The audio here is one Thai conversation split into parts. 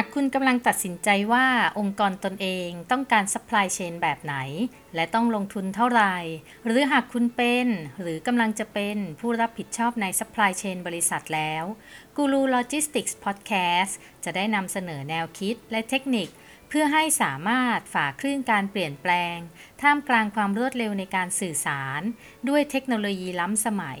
ากคุณกำลังตัดสินใจว่าองค์กรตนเองต้องการ supply chain แบบไหน และต้องลงทุนเท่าไหร่ หรือหากคุณเป็น หรือกำลังจะเป็นผู้รับผิดชอบใน supply chain บริษัทแล้ว Guru Logistics Podcast จะได้นำเสนอแนวคิดและเทคนิค เพื่อให้สามารถฝ่าคลื่นการเปลี่ยนแปลง ท่ามกลางความรวดเร็วในการสื่อสาร ด้วยเทคโนโลยีล้ำสมัย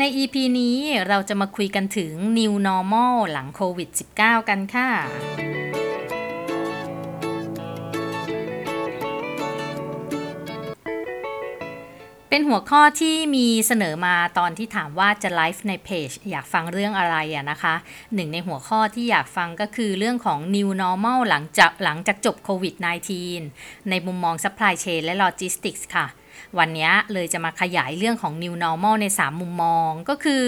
ใน EP นี้เราจะมาคุยกันถึง New Normal หลังโควิด -19 กันค่ะ เป็นหัวข้อที่มีเสนอมาตอนที่ถามว่าจะไลฟ์ในเพจอยากฟังเรื่องอะไรอะนะคะ หนึ่งในหัวข้อที่อยากฟังก็คือเรื่องของ New Normal หลังจากหลังจากจบโควิด -19 ในมุมมอง Supply Chain และ Logistics ค่ะ วันนี้เลยจะมาขยายเรื่องของ New Normal ใน 3 มุมมอง ก็คือ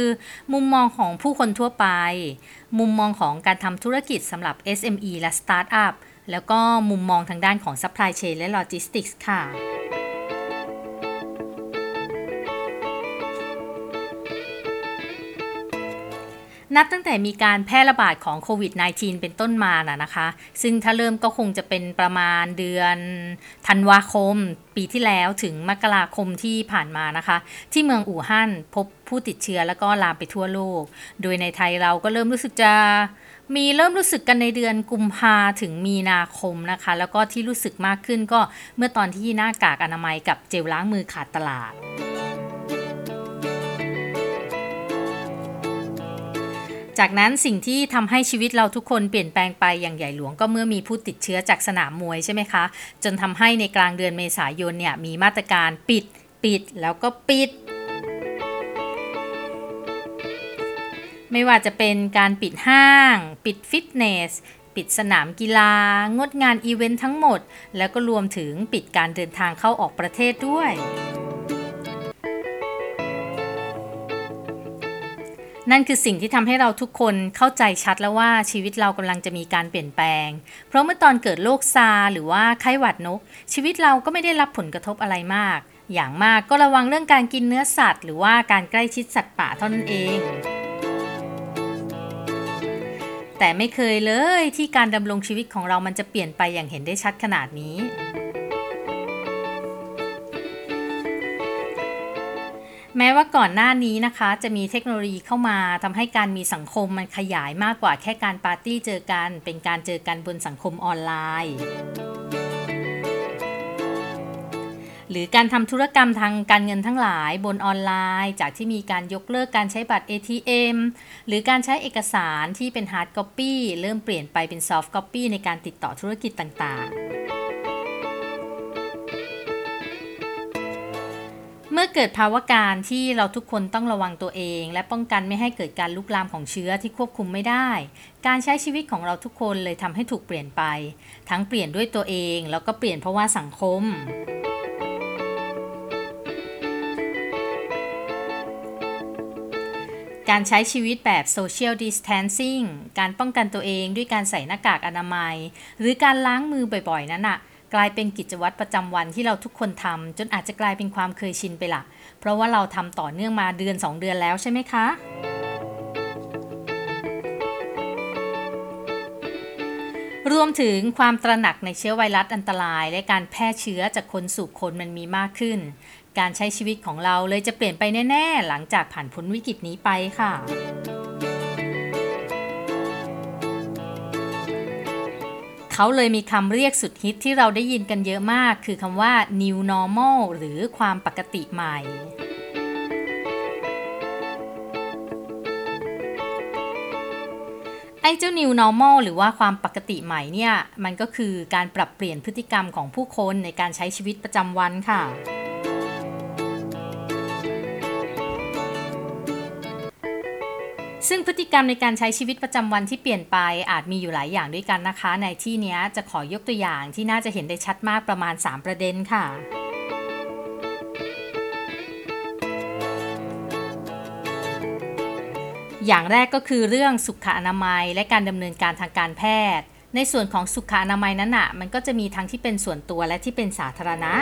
มุมมองของผู้คนทั่วไป มุมมองของการทำธุรกิจสำหรับ SME และ Startup แล้วก็มุมมองทางด้านของ Supply Chain และ Logistics ค่ะ นับตั้งแต่มีการแพร่ระบาดของโควิด -19 เป็นต้นมาน่ะนะคะ ซึ่งถ้าเริ่มก็คงจะเป็นประมาณเดือนธันวาคม ปีที่แล้วถึงมกราคมที่ผ่านมานะคะ ที่เมืองอู่ฮั่นพบผู้ติดเชื้อแล้วก็ลามไปทั่วโลก โดยในไทยเราก็เริ่มรู้สึกจะมีเริ่มรู้สึกกันในเดือนกุมภาถึงมีนาคมนะคะ แล้วก็ที่รู้สึกมากขึ้นก็เมื่อตอนที่หน้ากากอนามัยกับเจลล้างมือขาดตลาด จากนั้นสิ่งที่ทำให้ชีวิตเราทุกคนเปลี่ยนแปลงไปอย่างใหญ่หลวงก็เมื่อมีผู้ติดเชื้อจากสนามมวยใช่ไหมคะ จนทำให้ในกลางเดือนเมษายนเนี่ยมีมาตรการปิด ปิดแล้วก็ปิดไม่ว่าจะเป็นการปิดห้าง ปิดฟิตเนส ปิดสนามกีฬา งดงานอีเวนต์ทั้งหมด แล้วก็รวมถึงปิดการเดินทางเข้าออกประเทศด้วย นั่นคือสิ่งที่ทำให้เราทุกคนเข้าใจชัดแล้วว่าชีวิตเรากำลังจะมีการเปลี่ยนแปลง เพราะเมื่อตอนเกิดโรคซาร์หรือว่าไข้หวัดนก ชีวิตเราก็ไม่ได้รับผลกระทบอะไรมาก อย่างมากก็ระวังเรื่องการกินเนื้อสัตว์ หรือว่าการใกล้ชิดสัตว์ป่าเท่านั้นเอง แต่ไม่เคยเลยที่การดำรงชีวิตของเรามันจะเปลี่ยนไปอย่างเห็นได้ชัดขนาดนี้ แม้ว่าก่อนหน้านี้นะคะ จะมีเทคโนโลยีเข้ามาทำให้การมีสังคมมันขยายมากกว่าแค่การปาร์ตี้เจอกัน เป็นการเจอกันบนสังคมออนไลน์หรือการทำธุรกรรมทางการเงินทั้งหลายบนออนไลน์ จากที่มีการยกเลิกการใช้บัตร ATM หรือการใช้เอกสารที่เป็น Hard Copy เริ่มเปลี่ยนไปเป็น Soft Copy ในการติดต่อธุรกิจต่างๆ มื่อเกิดภาวะการที่เราทุกคนต้องระวังตัวเอง และป้องกันไม่ให้เกิดการลุกลามของเชื้อที่ควบคุมไม่ได้ การใช้ชีวิตของเราทุกคนเลยทำให้ถูกเปลี่ยนไป ทั้งเปลี่ยนด้วยตัวเอง แล้วก็เปลี่ยนเพราะว่าสังคมการใช้ชีวิตแบบ social distancing การป้องกันตัวเองด้วยการใส่หน้ากากอนามัย หรือการล้างมือบ่อยๆ นั้นอะ กลายเป็นกิจวัตรประจำวันที่เราทุกคนทำจนอาจจะกลายเป็นความเคยชินไปละเพราะว่าเราทำต่อเนื่องมาเดือน 2 เดือนแล้วใช่ไหมคะ รวมถึงความตระหนักในเชื้อไวรัสอันตราย และการแพร่เชื้อจากคนสู่คนมันมีมากขึ้น การใช้ชีวิตของเราเลยจะเปลี่ยนไปแน่ ๆ หลังจากผ่านพ้นวิกฤตนี้ไปค่ะ เขาเลยมีคำเรียกสุดฮิตที่เราได้ยินกันเยอะมาก คือคำว่า new normal หรือความปกติใหม่ ไอ้เจ้า new normal หรือว่าความปกติใหม่เนี่ย มันก็คือการปรับเปลี่ยนพฤติกรรมของผู้คนในการใช้ชีวิตประจำวันค่ะ ซึ่งพฤติกรรมในการใช้ชีวิตประจำวันที่เปลี่ยนไปอาจมีอยู่หลายอย่างด้วยกันนะคะ ในที่นี้จะขอยกตัวอย่างที่น่าจะเห็นได้ชัดมากประมาณ 3 ประเด็นค่ะอย่างแรกก็คือเรื่องสุขอนามัยและการดำเนินการทางการแพทย์ ในส่วนของสุขอนามัยนั้นอะมันก็จะมีทั้งที่เป็นส่วนตัวและที่เป็นสาธารณะ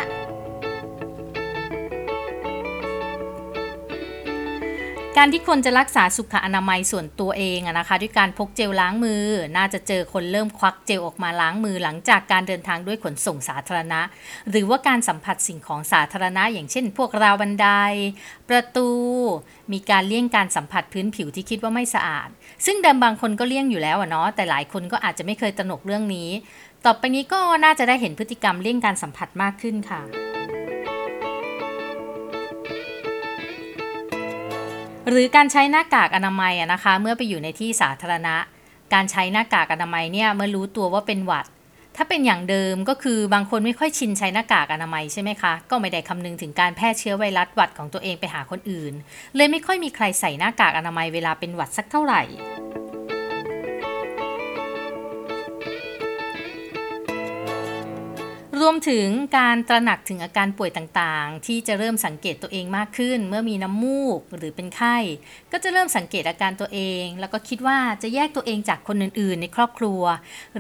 การที่คนจะรักษาสุขอนามัยส่วนตัวเองนะคะ ด้วยการพกเจลล้างมือ น่าจะเจอคนเริ่มควักเจลออกมาล้างมือหลังจากการเดินทางด้วยขนส่งสาธารณะ หรือว่าการสัมผัสสิ่งของสาธารณะ อย่างเช่น พวกราวบันได ประตู มีการเลี่ยงการสัมผัสพื้นผิวที่คิดว่าไม่สะอาด ซึ่งเดิมบางคนก็เลี่ยงอยู่แล้วเนาะแต่หลายคนก็อาจจะไม่เคยตระหนกเรื่องนี้ ต่อไปนี้ก็น่าจะได้เห็นพฤติกรรมเลี่ยงการสัมผัสมากขึ้นค่ะ หรือการใช้หน้ากากอนามัยนะคะ เมื่อไปอยู่ในที่สาธารณะ การใช้หน้ากากอนามัยเนี่ยเมื่อรู้ตัวว่าเป็นหวัด ถ้าเป็นอย่างเดิมก็คือบางคนไม่ค่อยชินใช้หน้ากากอนามัยใช่ไหมคะ ก็ไม่ได้คำนึงถึงการแพร่เชื้อไวรัสหวัดของตัวเองไปหาคนอื่น เลยไม่ค่อยมีใครใส่หน้ากากอนามัยเวลาเป็นหวัดสักเท่าไหร่ รวมถึงการตระหนักถึงอาการป่วยต่างๆ ที่จะเริ่มสังเกตตัวเองมากขึ้น เมื่อมีน้ำมูกหรือเป็นไข้ ก็จะเริ่มสังเกตอาการตัวเอง แล้วก็คิดว่าจะแยกตัวเองจากคนอื่นๆ ในครอบครัว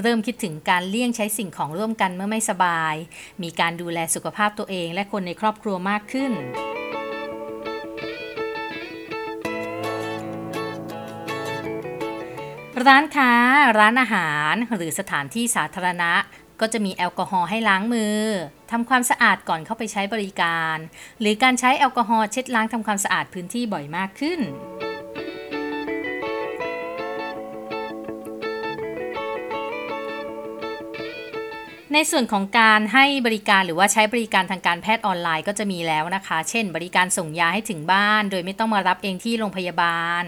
เริ่มคิดถึงการเลี่ยงใช้สิ่งของร่วมกันเมื่อไม่สบาย มีการดูแลสุขภาพตัวเอง และคนในครอบครัวมากขึ้นร้านค้า ร้านอาหาร หรือสถานที่สาธารณะ ก็จะมีแอลกอฮอล์ให้ล้างมือทำความสะอาดก่อนเข้าไปใช้บริการ หรือการใช้แอลกอฮอล์เช็ดล้างทำความสะอาดพื้นที่บ่อยมากขึ้น ในส่วนของการให้บริการหรือว่าใช้บริการทางการแพทย์ออนไลน์ก็จะมีแล้วนะคะ เช่น บริการส่งยาให้ถึงบ้าน โดยไม่ต้องมารับเองที่โรงพยาบาล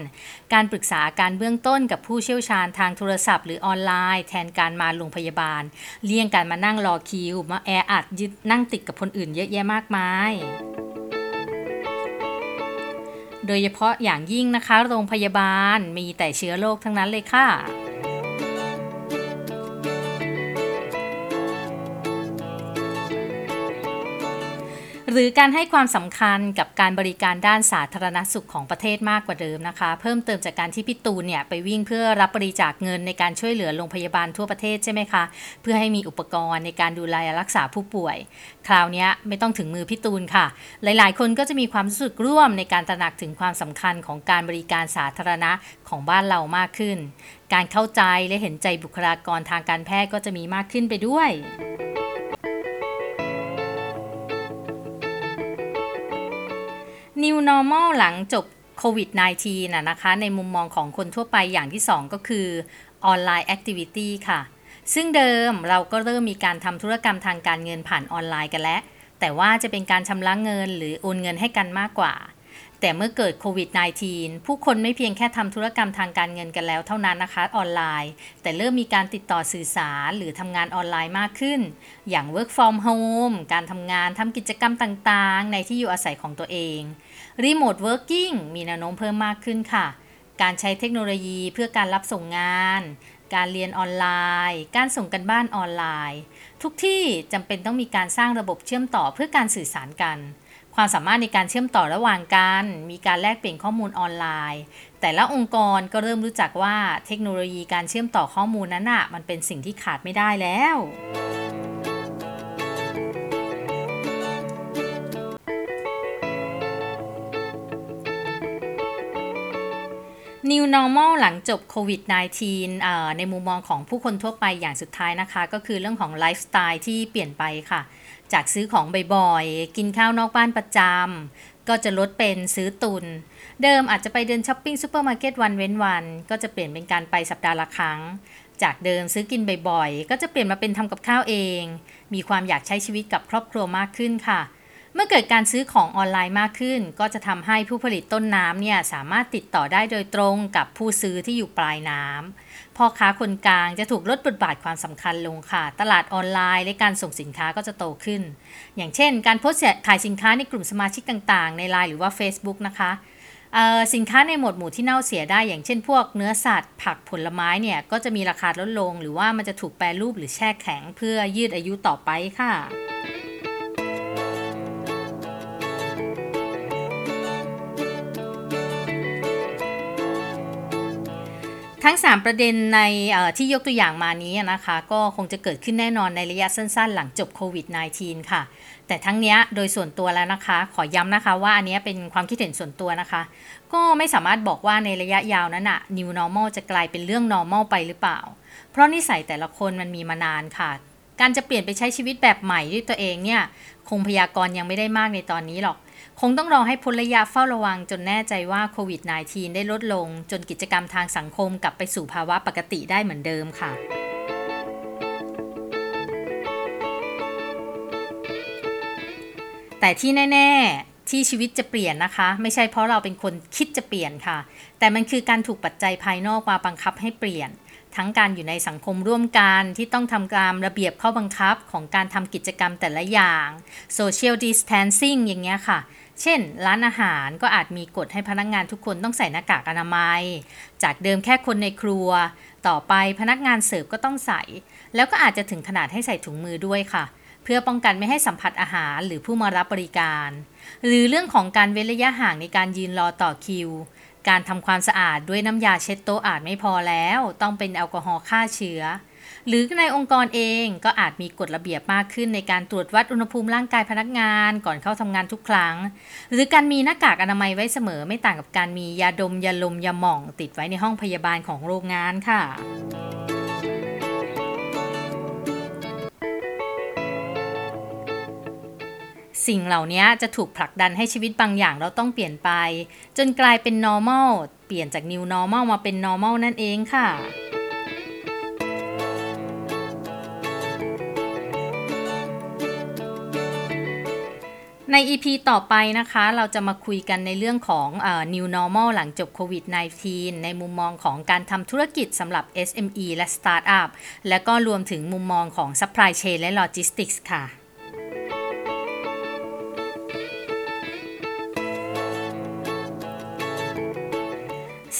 การปรึกษาการเบื้องต้นกับผู้เชี่ยวชาญทางโทรศัพท์หรือออนไลน์ แทนการมาโรงพยาบาล เลี่ยงการมานั่งรอคิว มาแออัดยึดนั่งติดกับคนอื่นเยอะแยะมากมายโดยเฉพาะอย่างยิ่งนะคะ โรงพยาบาลมีแต่เชื้อโรคทั้งนั้นเลยค่ะ รือการให้ความสำคัญกับการบริการด้านสาธารณสุขของประเทศมากกว่าเดิมนะคะ เพิ่มเติมจากการที่พี่ตูนเนี่ยไปวิ่งเพื่อรับบริจาคเงินในการช่วยเหลือโรงพยาบาลทั่วประเทศใช่ไหมคะ เพื่อให้มีอุปกรณ์ในการดูแลรักษาผู้ป่วย คราวนี้ไม่ต้องถึงมือพี่ตูนค่ะ หลายๆ คนก็จะมีความรู้สึกร่วมในการตระหนักถึงความสำคัญของการบริการสาธารณะของบ้านเรามากขึ้น การเข้าใจและเห็นใจบุคลากรทางการแพทย์ก็จะมีมากขึ้นไปด้วย New Normal หลังจบโควิด -19 นะนะคะ ในมุมมองของคนทั่วไปอย่างที่ 2 ก็คือonline activity ค่ะ ซึ่งเดิมเราก็เริ่มมีการทำธุรกรรมทางการเงินผ่านออนไลน์กันแล้ว แต่ว่าจะเป็นการชำระเงินหรือโอนเงินให้กันมากกว่า แต่เมื่อเกิดโควิด -19 ผู้คนไม่เพียงแค่ทำธุรกรรมทางการเงินกันแล้วเท่านั้นนะคะออนไลน์ แต่เริ่มมีการติดต่อสื่อสารหรือทำงานออนไลน์มากขึ้น อย่าง work from home การทำงานทำกิจกรรมต่างๆ ในที่อยู่อาศัยของตัวเอง remote working มีแนวโน้มเพิ่มมากขึ้นค่ะ การใช้เทคโนโลยีเพื่อการรับส่งงาน การเรียนออนไลน์ การส่งกันบ้านออนไลน์ ทุกที่จำเป็นต้องมีการสร้างระบบเชื่อมต่อเพื่อการสื่อสารกัน ความสามารถในการเชื่อมต่อระหว่างกัน มีการแลกเปลี่ยนข้อมูลออนไลน์ แต่ละองค์กรก็เริ่มรู้จักว่าเทคโนโลยีการเชื่อมต่อข้อมูลนั้นอะมันเป็นสิ่งที่ขาดไม่ได้แล้ว New Normal หลังจบโควิด -19 ในมุมมองของผู้คนทั่วไปอย่างสุดท้ายนะคะ ก็คือเรื่องของไลฟ์สไตล์ที่เปลี่ยนไปค่ะ จากซื้อของบ่อยๆ กินข้าวนอกบ้านประจำ ก็จะลดเป็นซื้อตุน เดิมอาจจะไปเดินช้อปปิ้งซูเปอร์มาร์เก็ตวันเว้นวัน ก็จะเปลี่ยนเป็นการไปสัปดาห์ละครั้ง จากเดิมซื้อกินบ่อยๆ ก็จะเปลี่ยนมาเป็นทำกับข้าวเอง มีความอยากใช้ชีวิตกับครอบครัวมากขึ้นค่ะ เมื่อเกิดการซื้อของออนไลน์มากขึ้น ก็จะทำให้ผู้ผลิตต้นน้ำเนี่ยสามารถติดต่อได้โดยตรงกับผู้ซื้อที่อยู่ปลายน้ำ พ่อค้าคนกลางจะถูกลดบทบาทความสำคัญลงค่ะ ตลาดออนไลน์และการส่งสินค้าก็จะโตขึ้น อย่างเช่น การโพสต์ขายสินค้าในกลุ่มสมาชิกต่างๆ ในไลน์หรือว่า Facebook นะคะสินค้าในหมวดหมู่ที่เน่าเสียได้ อย่างเช่นพวกเนื้อสัตว์ ผักผลไม้เนี่ยก็จะมีราคาลดลง หรือว่ามันจะถูกแปรรูปหรือแช่แข็ง เพื่อยืดอายุต่อไปค่ะ ทั้ง 3 ประเด็นในที่ยกตัวอย่างมานี้นะคะ ก็คงจะเกิดขึ้นแน่นอนในระยะสั้นๆ หลังจบโควิด -19 ค่ะ แต่ทั้งนี้โดยส่วนตัวแล้วนะคะ ขอย้ำนะคะว่าอันนี้เป็นความคิดเห็นส่วนตัวนะคะ ก็ไม่สามารถบอกว่าในระยะยาวนั้นอะ new normal จะกลายเป็นเรื่อง normal ไปหรือเปล่า เพราะนิสัยแต่ละคนมันมีมานานค่ะ การจะเปลี่ยนไปใช้ชีวิตแบบใหม่ด้วยตัวเองเนี่ย คงพยากรณ์ยังไม่ได้มากในตอนนี้หรอก คงต้องรอให้พ้นระยะเฝ้าระวังจนแน่ใจว่าโควิด -19 ได้ลดลง จนกิจกรรมทางสังคมกลับไปสู่ภาวะปกติได้เหมือนเดิมค่ะแต่ที่แน่ ๆ ที่ชีวิตจะเปลี่ยนนะคะ ไม่ใช่เพราะเราเป็นคนคิดจะเปลี่ยนค่ะ แต่มันคือการถูกปัจจัยภายนอกมาบังคับให้เปลี่ยน ทั้งการอยู่ในสังคมร่วมกันที่ต้องทำตามระเบียบข้อบังคับของการทำกิจกรรมแต่ละอย่าง social distancing อย่างเงี้ยค่ะ เช่น ร้านอาหารก็อาจมีกฎให้พนักงานทุกคนต้องใส่หน้ากากอนามัย จากเดิมแค่คนในครัว ต่อไปพนักงานเสิร์ฟก็ต้องใส่ แล้วก็อาจจะถึงขนาดให้ใส่ถุงมือด้วยค่ะเพื่อป้องกันไม่ให้สัมผัสอาหารหรือผู้มารับบริการ หรือเรื่องของการเว้นระยะห่างในการยืนรอต่อคิว การทำความสะอาดด้วยน้ำยาเช็ดโต๊ะอาจไม่พอแล้ว ต้องเป็นแอลกอฮอล์ฆ่าเชื้อ หรือในองค์กรเองก็อาจมีกฎระเบียบมากขึ้นในการตรวจวัดอุณหภูมิร่างกายพนักงานก่อนเข้าทำงานทุกครั้ง หรือการมีหน้ากากอนามัยไว้เสมอไม่ต่างกับการมียาดมยาลมยาหม่อง ติดไว้ในห้องพยาบาลของโรงงานค่ะ สิ่งเหล่านี้จะถูกผลักดันให้ชีวิตบางอย่างเราต้องเปลี่ยนไป จนกลายเป็น normal เปลี่ยนจาก new normal มาเป็น normal นั่นเองค่ะใน EP ต่อไปนะคะ เราจะมาคุยกันในเรื่องของอ new normal หลังจบโควิด -19 ในมุมมองของการทำธุรกิจสำหรับ SME และ Startup และก็รวมถึงมุมมองของ Supply Chain และ Logistics ค่ะ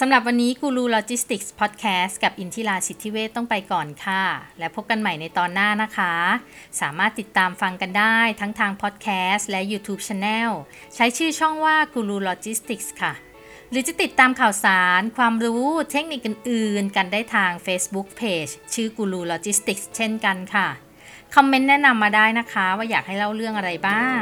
สำหรับวันนี้กูรูโลจิสติกส์พอดแคสต์กับอินทิราสิทธิเวทต้องไปก่อนค่ะ และพบกันใหม่ในตอนหน้านะคะ สามารถติดตามฟังกันได้ทั้งทางพอดแคสต์และ YouTube Channel ใช้ชื่อช่องว่ากูรูโลจิสติกส์ค่ะ หรือจะติดตามข่าวสาร ความรู้เทคนิคอื่นๆ กันได้ทาง Facebook Page ชื่อกูรูโลจิสติกส์เช่นกันค่ะ คอมเมนต์แนะนำมาได้นะคะ ว่าอยากให้เล่าเรื่องอะไรบ้าง